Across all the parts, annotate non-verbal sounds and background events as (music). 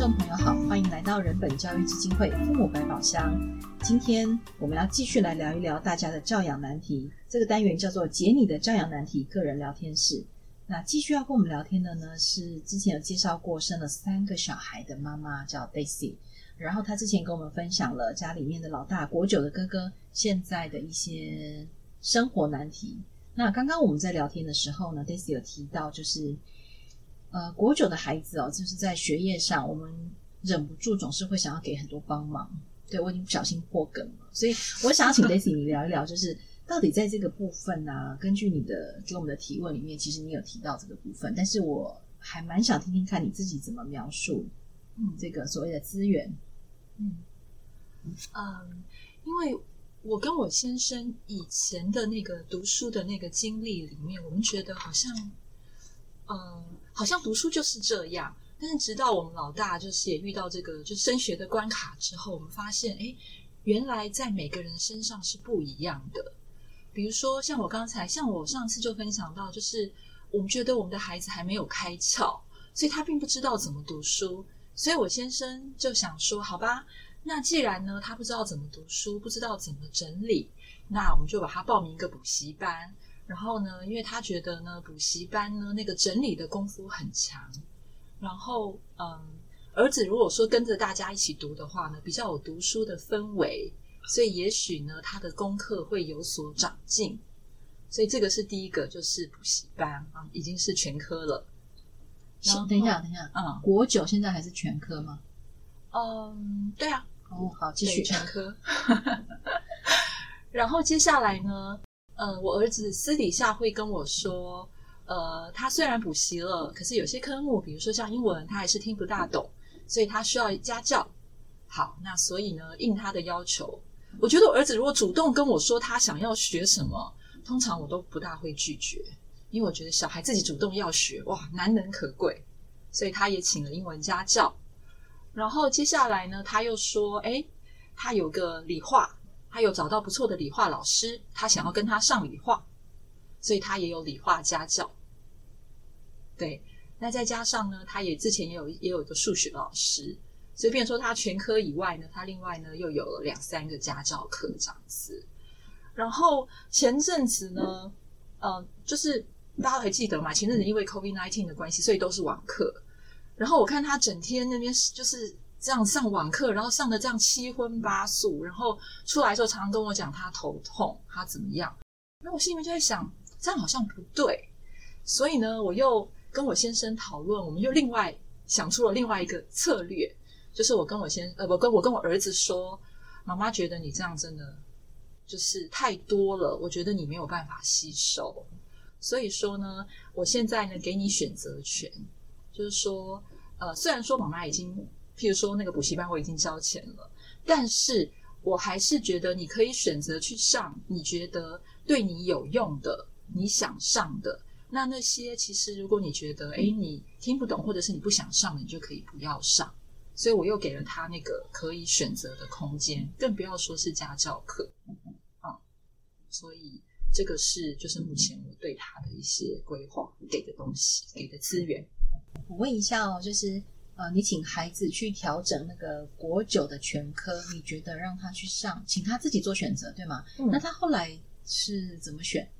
众朋友好，欢迎来到人本教育基金会父母百宝箱。今天我们要继续来聊一聊大家的教养难题。这个单元叫做“解你的教养难题”个人聊天室。那继续要跟我们聊天的呢，是之前有介绍过生了三个小孩的妈妈，叫 Daisy。然后她之前跟我们分享了家里面的老大国九的哥哥现在的一些生活难题。那刚刚我们在聊天的时候呢，Daisy 有提到就是。呃，国九的孩子哦，就是在学业上，我们忍不住总是会想要给很多帮忙。对，我已经不小心破梗了，所以我想要请 (laughs) Daisy 你聊一聊，就是到底在这个部分呢、啊，根据你的给我们的提问里面，其实你有提到这个部分，但是我还蛮想听听看你自己怎么描述，嗯，这个所谓的资源，嗯嗯，因为我跟我先生以前的那个读书的那个经历里面，我们觉得好像，嗯。好像读书就是这样，但是直到我们老大就是也遇到这个就升学的关卡之后，我们发现，哎，原来在每个人身上是不一样的。比如说，像我刚才，像我上次就分享到，就是我们觉得我们的孩子还没有开窍，所以他并不知道怎么读书。所以我先生就想说，好吧，那既然呢他不知道怎么读书，不知道怎么整理，那我们就把他报名一个补习班。然后呢，因为他觉得呢，补习班呢那个整理的功夫很强，然后嗯，儿子如果说跟着大家一起读的话呢，比较有读书的氛围，所以也许呢他的功课会有所长进，所以这个是第一个，就是补习班啊，已经是全科了。然后等一下，等一下，嗯，国九现在还是全科吗？嗯，对啊。哦，好，继续全科。(laughs) 然后接下来呢？呃，我儿子私底下会跟我说，呃，他虽然补习了，可是有些科目，比如说像英文，他还是听不大懂，所以他需要家教。好，那所以呢，应他的要求，我觉得我儿子如果主动跟我说他想要学什么，通常我都不大会拒绝，因为我觉得小孩自己主动要学，哇，难能可贵。所以他也请了英文家教。然后接下来呢，他又说，诶，他有个理化。他有找到不错的理化老师，他想要跟他上理化，所以他也有理化家教。对，那再加上呢，他也之前也有也有一个数学老师，所以变说他全科以外呢，他另外呢又有了两三个家教课这样子。然后前阵子呢，呃，就是大家还记得嘛？前阵子因为 COVID-19 的关系，所以都是网课。然后我看他整天那边就是。这样上网课，然后上的这样七荤八素，然后出来的时候常常跟我讲他头痛，他怎么样？那我心里面就在想，这样好像不对。所以呢，我又跟我先生讨论，我们又另外想出了另外一个策略，就是我跟我先呃，我跟我跟我儿子说，妈妈觉得你这样真的就是太多了，我觉得你没有办法吸收。所以说呢，我现在呢给你选择权，就是说，呃，虽然说妈妈已经。譬如说那个补习班我已经交钱了，但是我还是觉得你可以选择去上你觉得对你有用的、你想上的。那那些其实如果你觉得诶你听不懂或者是你不想上，你就可以不要上。所以我又给了他那个可以选择的空间，更不要说是家教课啊。所以这个是就是目前我对他的一些规划给的东西、给的资源。我问一下哦，就是。呃，你请孩子去调整那个国九的全科，你觉得让他去上，请他自己做选择，对吗？嗯。那他后来是怎么选？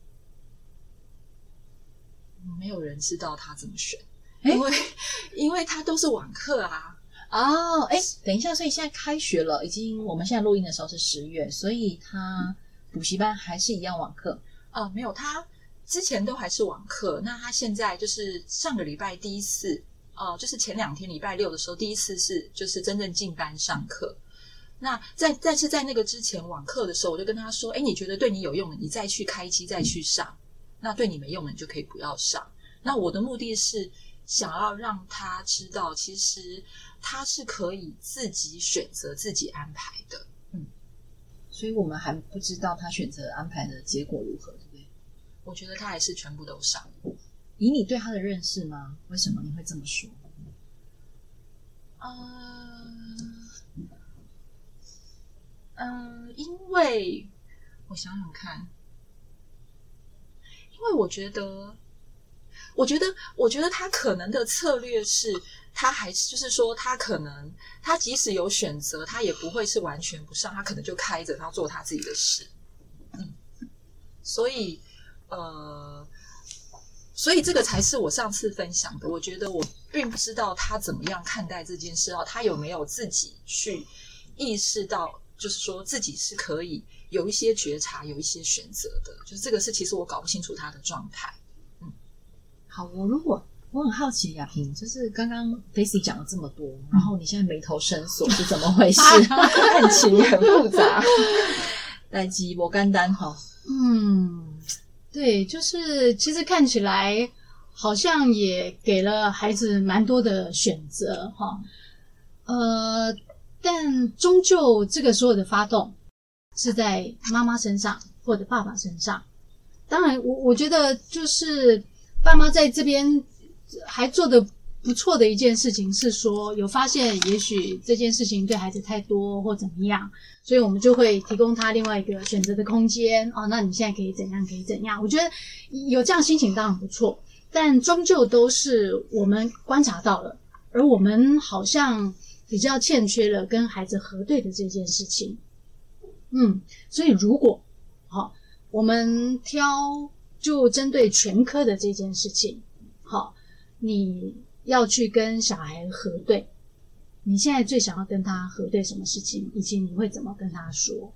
没有人知道他怎么选，因为因为他都是网课啊。哦，哎，等一下，所以现在开学了，已经我们现在录音的时候是十月，所以他补习班还是一样网课啊？呃，没有，他之前都还是网课，那他现在就是上个礼拜第一次。哦、呃，就是前两天礼拜六的时候，第一次是就是真正进班上课。那在但是在那个之前网课的时候，我就跟他说：“哎，你觉得对你有用的，你再去开机再去上；那对你没用的，你就可以不要上。”那我的目的是想要让他知道，其实他是可以自己选择、自己安排的。嗯，所以我们还不知道他选择安排的结果如何，对不对？我觉得他还是全部都上。以你对他的认识吗？为什么你会这么说？嗯嗯，因为我想想看，因为我觉得，我觉得，我觉得他可能的策略是，他还是就是说，他可能他即使有选择，他也不会是完全不上，他可能就开着他做他自己的事。嗯，所以呃，所以这个才是我上次分享的。我觉得我并不知道他怎么样看待这件事啊，他有没有自己去意识到，就是说自己是可以有一些觉察，有一些选择的。就是这个是其实我搞不清楚他的状态。嗯，好，我如果。我很好奇，雅萍，就是刚刚 Daisy 讲了这么多，然后你现在眉头深锁是怎么回事？(laughs) 案情很复杂，代志无简单哈。嗯，对，就是其实看起来好像也给了孩子蛮多的选择哈。呃，但终究这个所有的发动是在妈妈身上或者爸爸身上。当然，我我觉得就是爸妈在这边。还做的不错的一件事情是说，有发现也许这件事情对孩子太多或怎么样，所以我们就会提供他另外一个选择的空间。哦，那你现在可以怎样？可以怎样？我觉得有这样心情当然不错，但终究都是我们观察到了，而我们好像比较欠缺了跟孩子核对的这件事情。嗯，所以如果好，哦，我们挑就针对全科的这件事情，好，哦。你要去跟小孩核对，你现在最想要跟他核对什么事情，以及你会怎么跟他说？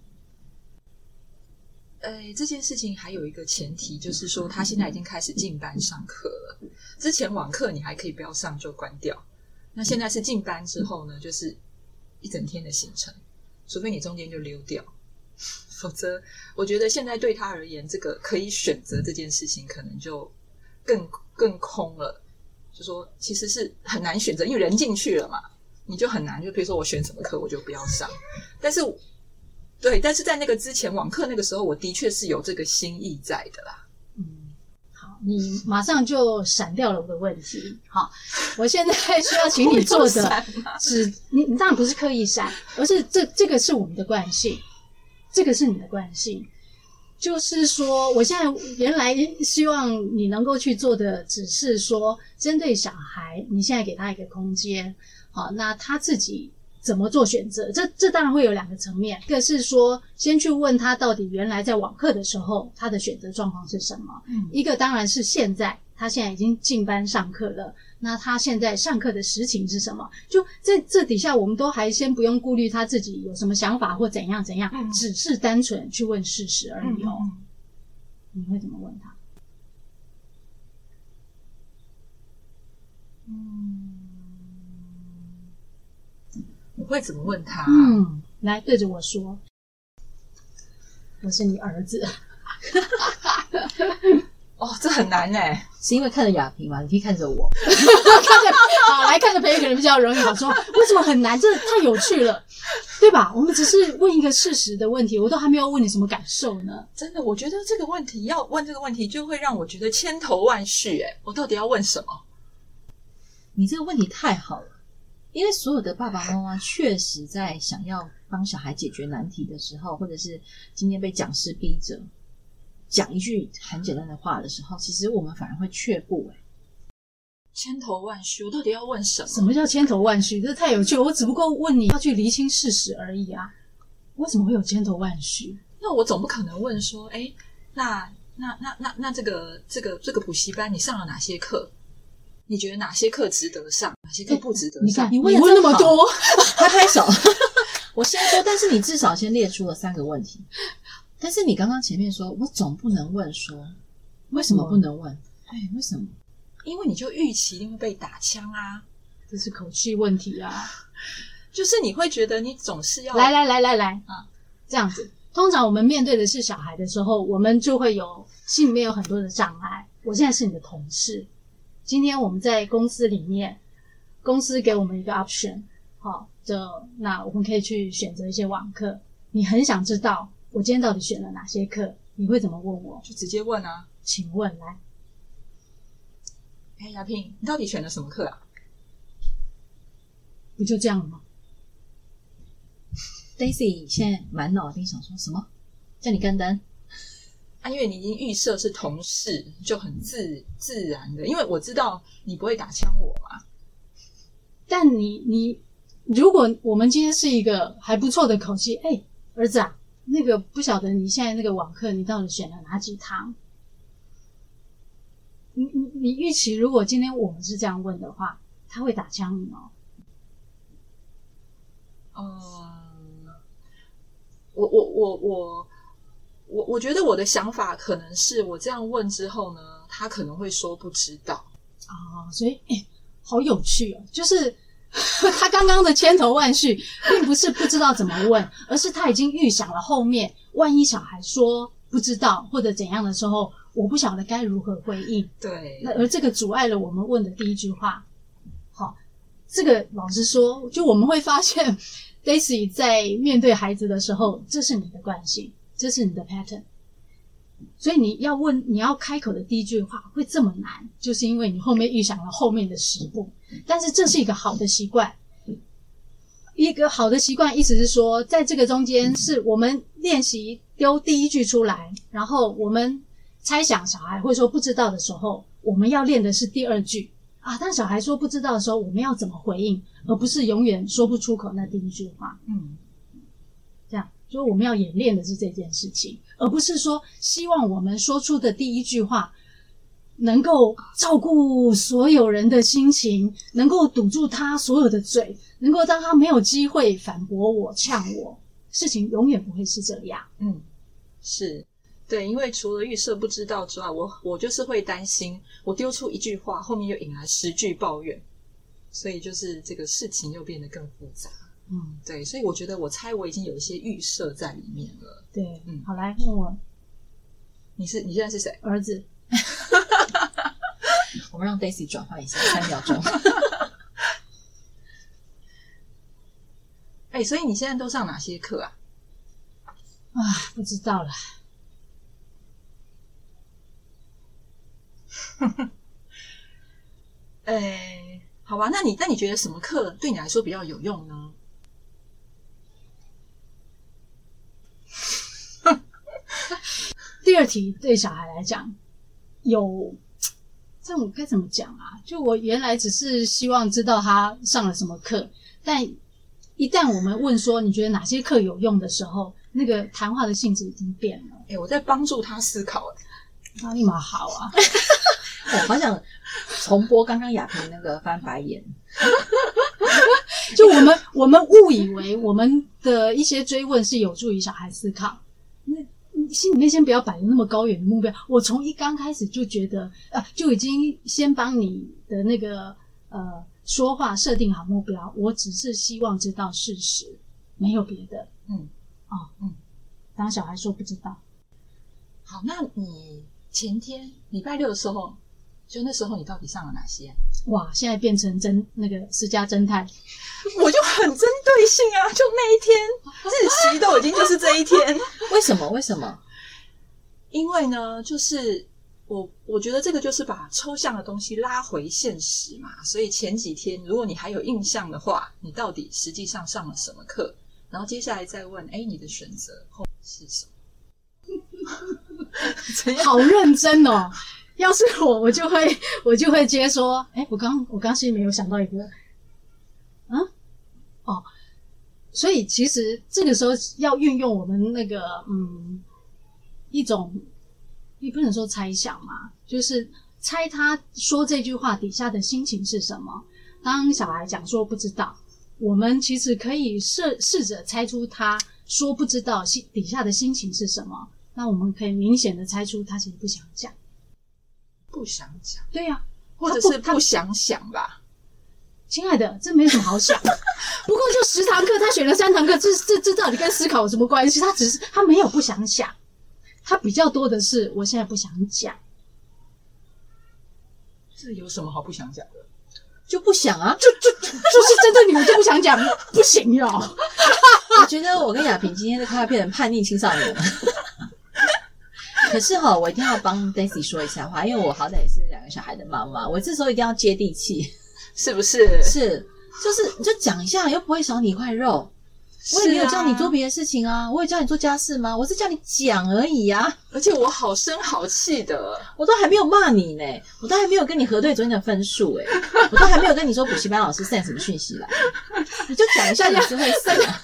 呃，这件事情还有一个前提，就是说他现在已经开始进班上课了。之前网课你还可以不要上就关掉，那现在是进班之后呢，就是一整天的行程，除非你中间就溜掉，否则我觉得现在对他而言，这个可以选择这件事情可能就更更空了。就说其实是很难选择，因为人进去了嘛，你就很难。就比如说我选什么课，我就不要上。但是，对，但是在那个之前网课那个时候，我的确是有这个心意在的啦。嗯，好，你马上就闪掉了我的问题。好，(laughs) 我现在需要请你做的是，你你当然不是刻意闪，而是这这个是我们的惯性，这个是你的惯性。就是说，我现在原来希望你能够去做的，只是说针对小孩，你现在给他一个空间，好，那他自己怎么做选择？这这当然会有两个层面，一个是说先去问他到底原来在网课的时候他的选择状况是什么，嗯，一个当然是现在他现在已经进班上课了。那他现在上课的实情是什么？就在这底下，我们都还先不用顾虑他自己有什么想法或怎样怎样，嗯、只是单纯去问事实而已哦。嗯、你会怎么问他？嗯，我会怎么问他？嗯，来对着我说，我是你儿子。(laughs) 哦，这很难呢，是因为看着雅萍吗？你可以看着我，(laughs) 看着好来看着朋友可能比较容易。我说为什么很难？这太有趣了，对吧？我们只是问一个事实的问题，我都还没有问你什么感受呢。真的，我觉得这个问题要问这个问题，就会让我觉得千头万绪。哎，我到底要问什么？你这个问题太好了，因为所有的爸爸妈妈确实在想要帮小孩解决难题的时候，或者是今天被讲师逼着。讲一句很简单的话的时候，其实我们反而会却步。哎，千头万绪，我到底要问什么？什么叫千头万绪？这太有趣了。我只不过问你要去厘清事实而已啊。为什么会有千头万绪？那我总不可能问说，哎，那那那那那这个这个这个补习班你上了哪些课？你觉得哪些课值得上？哪些课不值得上？你看，你问那么多，拍拍手。(laughs) (laughs) 我先说，但是你至少先列出了三个问题。但是你刚刚前面说，我总不能问说，为什么不能问？哎，为什么？因为你就预期一定会被打枪啊，这是口气问题啊。(laughs) 就是你会觉得你总是要来来来来来啊，这样子。通常我们面对的是小孩的时候，我们就会有心里面有很多的障碍。我现在是你的同事，今天我们在公司里面，公司给我们一个 option，好，就那我们可以去选择一些网课。你很想知道。我今天到底选了哪些课？你会怎么问我？就直接问啊，请问来。哎，雅萍，你到底选了什么课啊？不就这样了吗？Daisy 现在满脑子想说什么？叫你干单啊？因为你已经预设是同事，就很自自然的。因为我知道你不会打枪我嘛。但你你，如果我们今天是一个还不错的口气，哎，儿子啊，那个不晓得你现在那个网课，你到底选了哪几堂？你你你预期，如果今天我们是这样问的话，他会打枪你哦。嗯，我我我我我我觉得我的想法可能是我这样问之后呢，他可能会说不知道哦，所以哎，好有趣哦，就是 (laughs) 他刚刚的千头万绪，并不是不知道怎么问，而是他已经预想了后面，万一小孩说不知道或者怎样的时候。我不晓得该如何回应，对，那而这个阻碍了我们问的第一句话。好，这个老实说，就我们会发现，(laughs) Daisy 在面对孩子的时候，这是你的惯性，这是你的 pattern。所以你要问，你要开口的第一句话会这么难，就是因为你后面预想了后面的十步。但是这是一个好的习惯，一个好的习惯，意思是说，在这个中间，是我们练习丢第一句出来，然后我们。猜想小孩会说不知道的时候，我们要练的是第二句啊。当小孩说不知道的时候，我们要怎么回应，而不是永远说不出口那第一句话。嗯，这样，所以我们要演练的是这件事情，而不是说希望我们说出的第一句话能够照顾所有人的心情，能够堵住他所有的嘴，能够让他没有机会反驳我、呛我。事情永远不会是这样。嗯，是。对，因为除了预设不知道之外，我我就是会担心，我丢出一句话，后面又引来十句抱怨，所以就是这个事情又变得更复杂。嗯，对，所以我觉得我猜我已经有一些预设在里面了。对，嗯，好，来问我，你是你现在是谁？儿子。(laughs) 我们让 Daisy 转换一下，三秒钟。(laughs) 哎，所以你现在都上哪些课啊？啊，不知道了。(laughs) 哎，好吧，那你那你觉得什么课对你来说比较有用呢？(laughs) 第二题对小孩来讲有这我该怎么讲啊？就我原来只是希望知道他上了什么课，但一旦我们问说你觉得哪些课有用的时候，那个谈话的性质已经变了。哎，我在帮助他思考，那立马好啊。(laughs) 我好想重播刚刚亚萍那个翻白眼，(laughs) 就我们我们误以为我们的一些追问是有助于小孩思考，那心里面先不要摆着那么高远的目标。我从一刚开始就觉得，呃，就已经先帮你的那个呃说话设定好目标。我只是希望知道事实，没有别的。嗯，哦，嗯，当小孩说不知道，好，那你前天礼拜六的时候。就那时候，你到底上了哪些？哇！现在变成侦那个私家侦探，(laughs) 我就很针对性啊！就那一天，日期都已经就是这一天。(laughs) 为什么？为什么？因为呢，就是我我觉得这个就是把抽象的东西拉回现实嘛。所以前几天，如果你还有印象的话，你到底实际上上了什么课？然后接下来再问，哎，你的选择后是什么？(laughs) 好认真哦。要是我，我就会我就会接说，哎，我刚我刚心里没有想到一个，啊，哦，所以其实这个时候要运用我们那个嗯一种，你不能说猜想嘛，就是猜他说这句话底下的心情是什么。当小孩讲说不知道，我们其实可以试试着猜出他说不知道心底下的心情是什么。那我们可以明显的猜出他其实不想讲。不想讲，对呀、啊，或者是不想想吧。亲爱的，这没什么好想。(laughs) 不过就十堂课，他选了三堂课，这这这到底跟思考有什么关系？他只是他没有不想想，他比较多的是我现在不想讲。这有什么好不想讲的？就不想啊，就就就是针对你，我就不想讲，(laughs) 不行哟。(laughs) 我觉得我跟亚萍今天的快要变成叛逆青少年了。(laughs) 可是哈，我一定要帮 Daisy 说一下话，因为我好歹也是两个小孩的妈妈，我这时候一定要接地气，是不是？是，就是你就讲一下，又不会少你一块肉。我也没有叫你做别的事情啊，我有叫你做家事吗？我是叫你讲而已啊。而且我好生好气的，我都还没有骂你呢，我都还没有跟你核对昨天的分数诶，我都还没有跟你说补习班老师 send 什么讯息来，你就讲一下你是会 send 啊。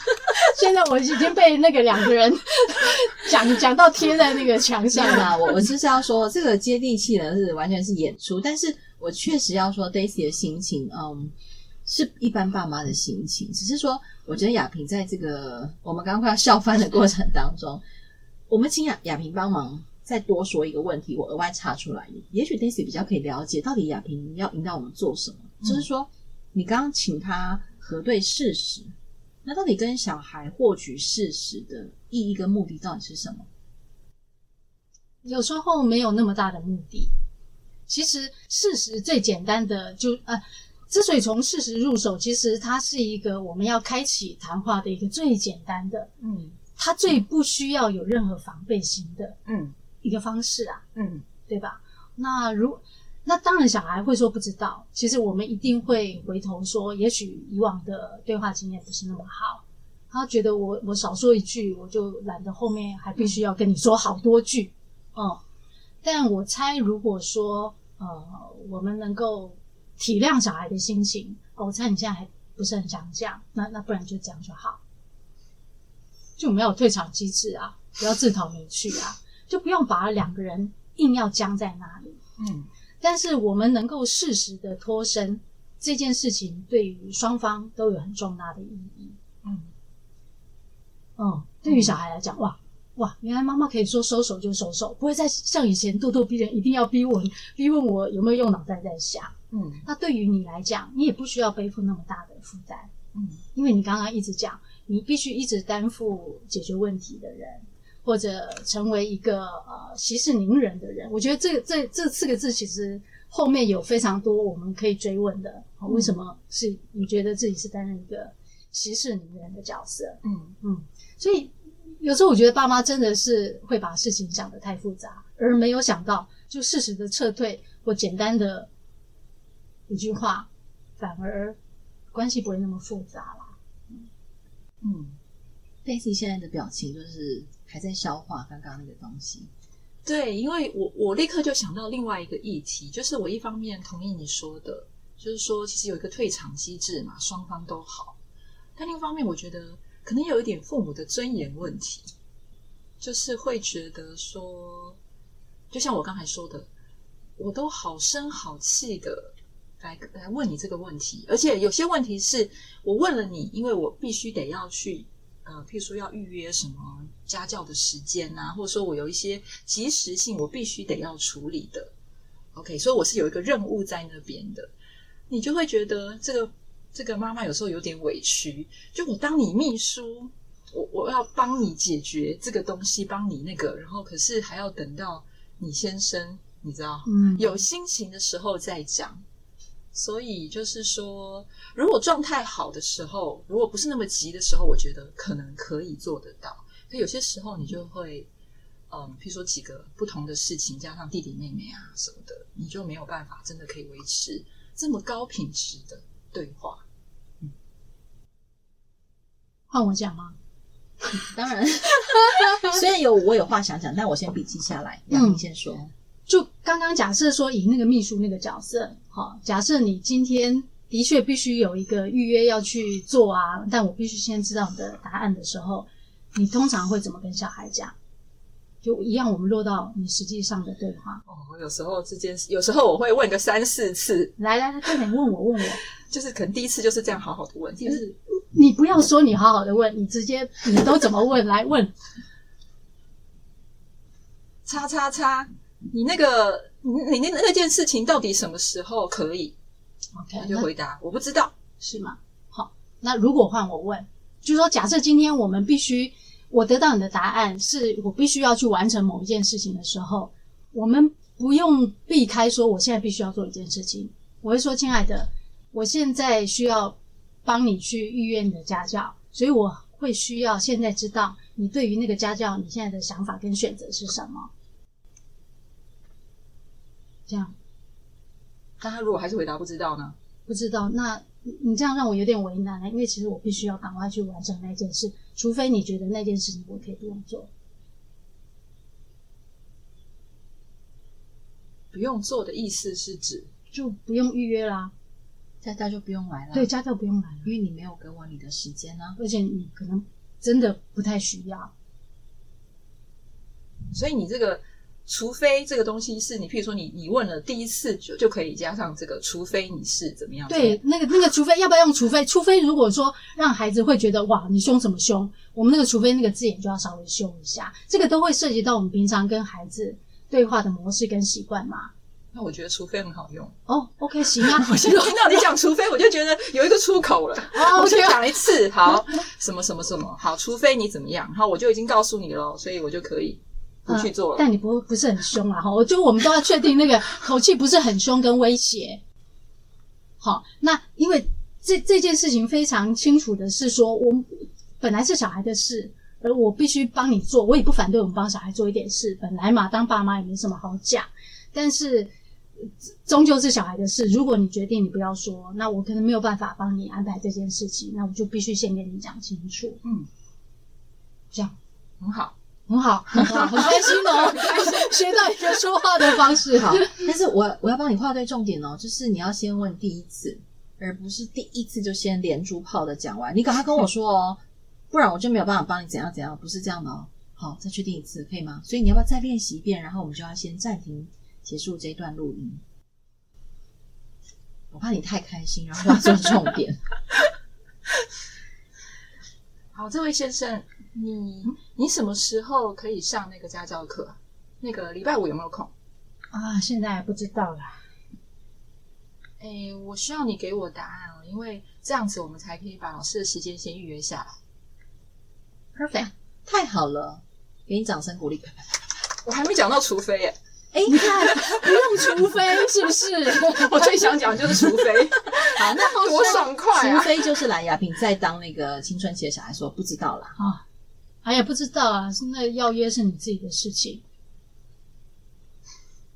现在我已经被那个两个人 (laughs) 讲讲到贴在那个墙上了。我我就是要说，这个接地气呢是完全是演出，但是我确实要说 Daisy 的心情，嗯。是一般爸妈的心情，只是说，我觉得亚萍在这个我们刚刚快要笑翻的过程当中，我们请亚亚萍帮忙再多说一个问题，我额外查出来，也许 Daisy 比较可以了解到底亚萍要引导我们做什么。嗯、就是说，你刚刚请他核对事实，那到底跟小孩获取事实的意义跟目的到底是什么？有时候没有那么大的目的，其实事实最简单的就呃。之所以从事实入手，其实它是一个我们要开启谈话的一个最简单的，嗯，它最不需要有任何防备心的，嗯，一个方式啊，嗯，对吧？那如那当然，小孩会说不知道，其实我们一定会回头说，也许以往的对话经验不是那么好，他觉得我我少说一句，我就懒得后面还必须要跟你说好多句，哦、嗯，但我猜，如果说呃，我们能够。体谅小孩的心情，哦，我猜你现在还不是很想讲，那那不然就这样就好，就没有退场机制啊，不要自讨没趣啊，就不用把两个人硬要僵在那里。嗯，但是我们能够适时的脱身，这件事情对于双方都有很重大的意义。嗯，嗯，对于小孩来讲，哇。哇，原来妈妈可以说收手就收手，不会再像以前咄咄逼人，一定要逼我逼问我有没有用脑袋在想。嗯，那对于你来讲，你也不需要背负那么大的负担。嗯，因为你刚刚一直讲，你必须一直担负解决问题的人，或者成为一个呃息事宁人的人。我觉得这这这四个字其实后面有非常多我们可以追问的。哦，为什么是你觉得自己是担任一个息事宁人的角色？嗯嗯，所以。有时候我觉得爸妈真的是会把事情想得太复杂，而没有想到就适时的撤退或简单的一句话，反而关系不会那么复杂了。嗯，Daisy 现在的表情就是还在消化刚刚那个东西。对，因为我我立刻就想到另外一个议题，就是我一方面同意你说的，就是说其实有一个退场机制嘛，双方都好，但另一方面我觉得。可能有一点父母的尊严问题，就是会觉得说，就像我刚才说的，我都好声好气的来来问你这个问题，而且有些问题是我问了你，因为我必须得要去，呃，譬如说要预约什么家教的时间啊，或者说我有一些及时性，我必须得要处理的。OK，所以我是有一个任务在那边的，你就会觉得这个。这个妈妈有时候有点委屈，就我当你秘书，我我要帮你解决这个东西，帮你那个，然后可是还要等到你先生，你知道，嗯，有心情的时候再讲。所以就是说，如果状态好的时候，如果不是那么急的时候，我觉得可能可以做得到。可有些时候你就会，嗯，譬如说几个不同的事情，加上弟弟妹妹啊什么的，你就没有办法真的可以维持这么高品质的。对话，嗯，换我讲吗？当然，(laughs) 虽然有我有话想讲，但我先笔记下来。杨明先说，就刚刚假设说以那个秘书那个角色，好，假设你今天的确必须有一个预约要去做啊，但我必须先知道你的答案的时候，你通常会怎么跟小孩讲？就一样，我们落到你实际上的对话。哦，有时候这件事，有时候我会问个三四次。来来来，快点问我，问我。(laughs) 就是可能第一次就是这样好好的问，就是你不要说你好好的问，你直接你都怎么问？来问，叉叉叉，你那个你你那那件事情到底什么时候可以？OK，就回答我不知道，是吗？好，那如果换我问，就是说假设今天我们必须我得到你的答案是我必须要去完成某一件事情的时候，我们不用避开说我现在必须要做一件事情，我会说亲爱的。我现在需要帮你去预约你的家教，所以我会需要现在知道你对于那个家教你现在的想法跟选择是什么。这样，但他如果还是回答不知道呢？不知道。那你这样让我有点为难了，因为其实我必须要赶快去完成那件事，除非你觉得那件事情我可以不用做。不用做的意思是指就不用预约啦，家教就不用来了。对，家教不用来了，因为你没有给我你的时间呢、啊，而且你可能真的不太需要。所以你这个，除非这个东西是你，譬如说你你问了第一次就就可以加上这个，除非你是怎么样？对，那个那个，除非要不要用？除非除非如果说让孩子会觉得哇，你凶什么凶？我们那个除非那个字眼就要稍微凶一下，这个都会涉及到我们平常跟孩子对话的模式跟习惯嘛。那我觉得除非很好用哦。OK，行啊，(laughs) 我现在听到你讲除非，我就觉得有一个出口了。(laughs) 哦，我就讲一次，好，什么什么什么，好，除非你怎么样，然后我就已经告诉你了，所以我就可以。不去做了，呃、但你不不是很凶啊？哈，我觉得我们都要确定那个 (laughs) 口气不是很凶跟威胁。好，那因为这这件事情非常清楚的是说，我本来是小孩的事，而我必须帮你做，我也不反对我们帮小孩做一点事。本来嘛，当爸妈也没什么好讲，但是终究是小孩的事。如果你决定你不要说，那我可能没有办法帮你安排这件事情，那我就必须先跟你讲清楚。嗯，这样很好。很好，(laughs) 很好，很开心哦，很开心学到一个说话的方式。好，但是我我要帮你画对重点哦，就是你要先问第一次，而不是第一次就先连珠炮的讲完。你赶快跟我说哦，(laughs) 不然我就没有办法帮你怎样怎样，不是这样的哦。好，再确定一次可以吗？所以你要不要再练习一遍？然后我们就要先暂停结束这段录音。我怕你太开心，然后要做重点。(laughs) 好，这位先生。你你什么时候可以上那个家教课？那个礼拜五有没有空？啊，现在还不知道啦。哎，我需要你给我答案哦，因为这样子我们才可以把老师的时间先预约下来。Perfect，太好了，给你掌声鼓励。我还没讲到除非耶。哎，你看，不用除非是不是？(laughs) 我最想讲的就是除非。好，那多爽快啊！除非就是蓝雅萍在当那个青春期的小孩说不知道啦。啊。哎呀，不知道啊，那要约是你自己的事情。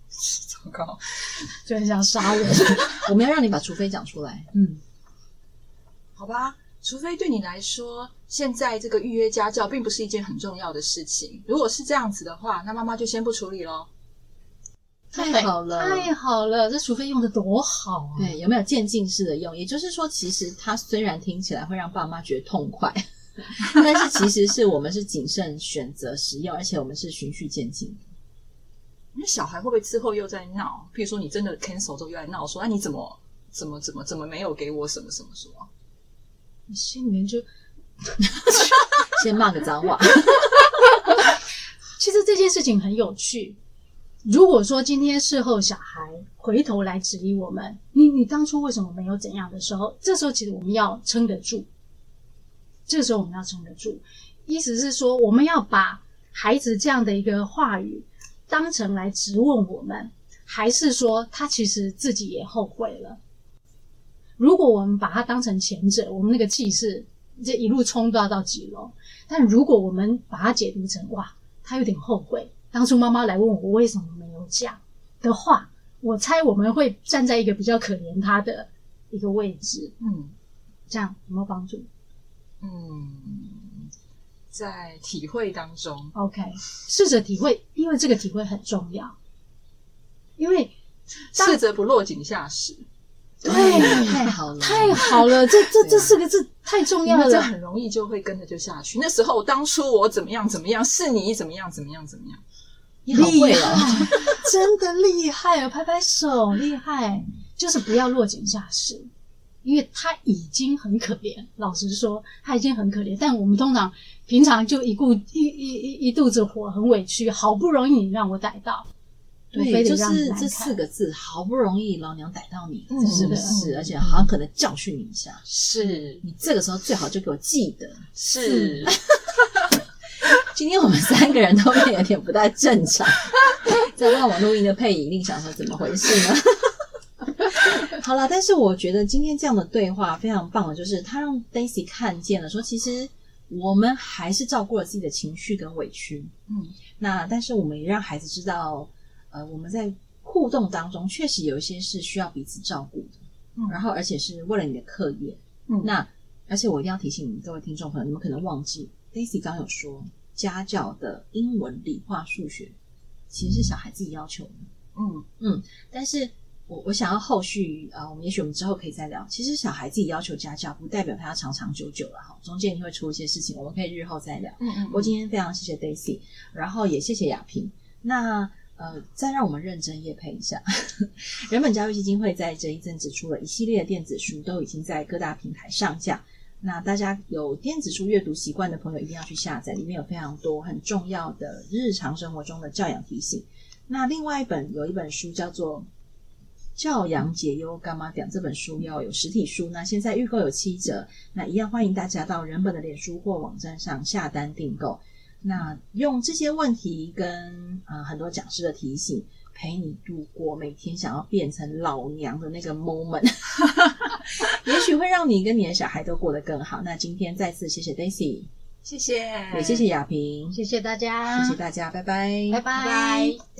(laughs) 糟糕，(laughs) 就很想杀人。(laughs) 我们要让你把除非讲出来。嗯，好吧，除非对你来说，现在这个预约家教并不是一件很重要的事情。如果是这样子的话，那妈妈就先不处理喽。太好了，太好了，这除非用的多好啊！对，有没有渐进式的用？也就是说，其实它虽然听起来会让爸妈觉得痛快。(laughs) 但是其实是我们是谨慎选择使用，而且我们是循序渐进。那小孩会不会之后又在闹？譬如说你真的 cancel 之后又在闹，说啊你怎么怎么怎么怎么没有给我什么什么什么？你心里面就 (laughs) 先骂个脏话。(laughs) 其实这件事情很有趣。如果说今天事后小孩回头来质疑我们，你你当初为什么没有怎样的时候，这时候其实我们要撑得住。这个时候我们要撑得住，意思是说，我们要把孩子这样的一个话语当成来质问我们，还是说他其实自己也后悔了？如果我们把它当成前者，我们那个气势这一路冲到到几楼；但如果我们把它解读成哇，他有点后悔，当初妈妈来问我为什么没有讲的话，我猜我们会站在一个比较可怜他的一个位置。嗯，这样有没有帮助？嗯，在体会当中，OK，试着体会，因为这个体会很重要。因为试着不落井下石，对，太好了，太好了，这这这四个字太重要了，这很容易就会跟着就下去。那时候当初我怎么样怎么样，是你怎么样怎么样怎么样，你好会哦，真的厉害啊！拍拍手，厉害，就是不要落井下石。因为他已经很可怜，老实说，他已经很可怜。但我们通常平常就一顾一一一一肚子火，很委屈，好不容易你让我逮到，对，非得就是这四个字，好不容易老娘逮到你，嗯、是不是？嗯、而且好像可能教训你一下，是你这个时候最好就给我记得，是。(laughs) 今天我们三个人都有点不太正常，在帮我录音的配音一定想说怎么回事呢？好了，但是我觉得今天这样的对话非常棒的，就是他让 Daisy 看见了，说其实我们还是照顾了自己的情绪跟委屈，嗯，那但是我们也让孩子知道，呃，我们在互动当中确实有一些是需要彼此照顾的，嗯然后而且是为了你的课业。嗯那而且我一定要提醒你各位听众朋友，你们可能忘记，Daisy 刚有说家教的英文、理化、数学其实是小孩自己要求的。嗯嗯但是我我想要后续啊、呃，我们也许我们之后可以再聊。其实小孩自己要求家教，不代表他要长长久久了哈，中间一定会出一些事情，我们可以日后再聊。嗯嗯，我今天非常谢谢 Daisy，然后也谢谢亚萍。那呃，再让我们认真夜配一下，(laughs) 人本教育基金会在这一阵子出了一系列的电子书，都已经在各大平台上架。那大家有电子书阅读习惯的朋友，一定要去下载，里面有非常多很重要的日常生活中的教养提醒。那另外一本有一本书叫做《教养解忧干嘛？讲》，这本书要有实体书，那现在预购有七折，那一样欢迎大家到人本的脸书或网站上下单订购。那用这些问题跟呃很多讲师的提醒，陪你度过每天想要变成老娘的那个 moment，(laughs) 也许会让你跟你的小孩都过得更好。那今天再次谢谢 Daisy，谢谢，也谢谢亚萍，谢谢大家，谢谢大家，拜拜，拜拜。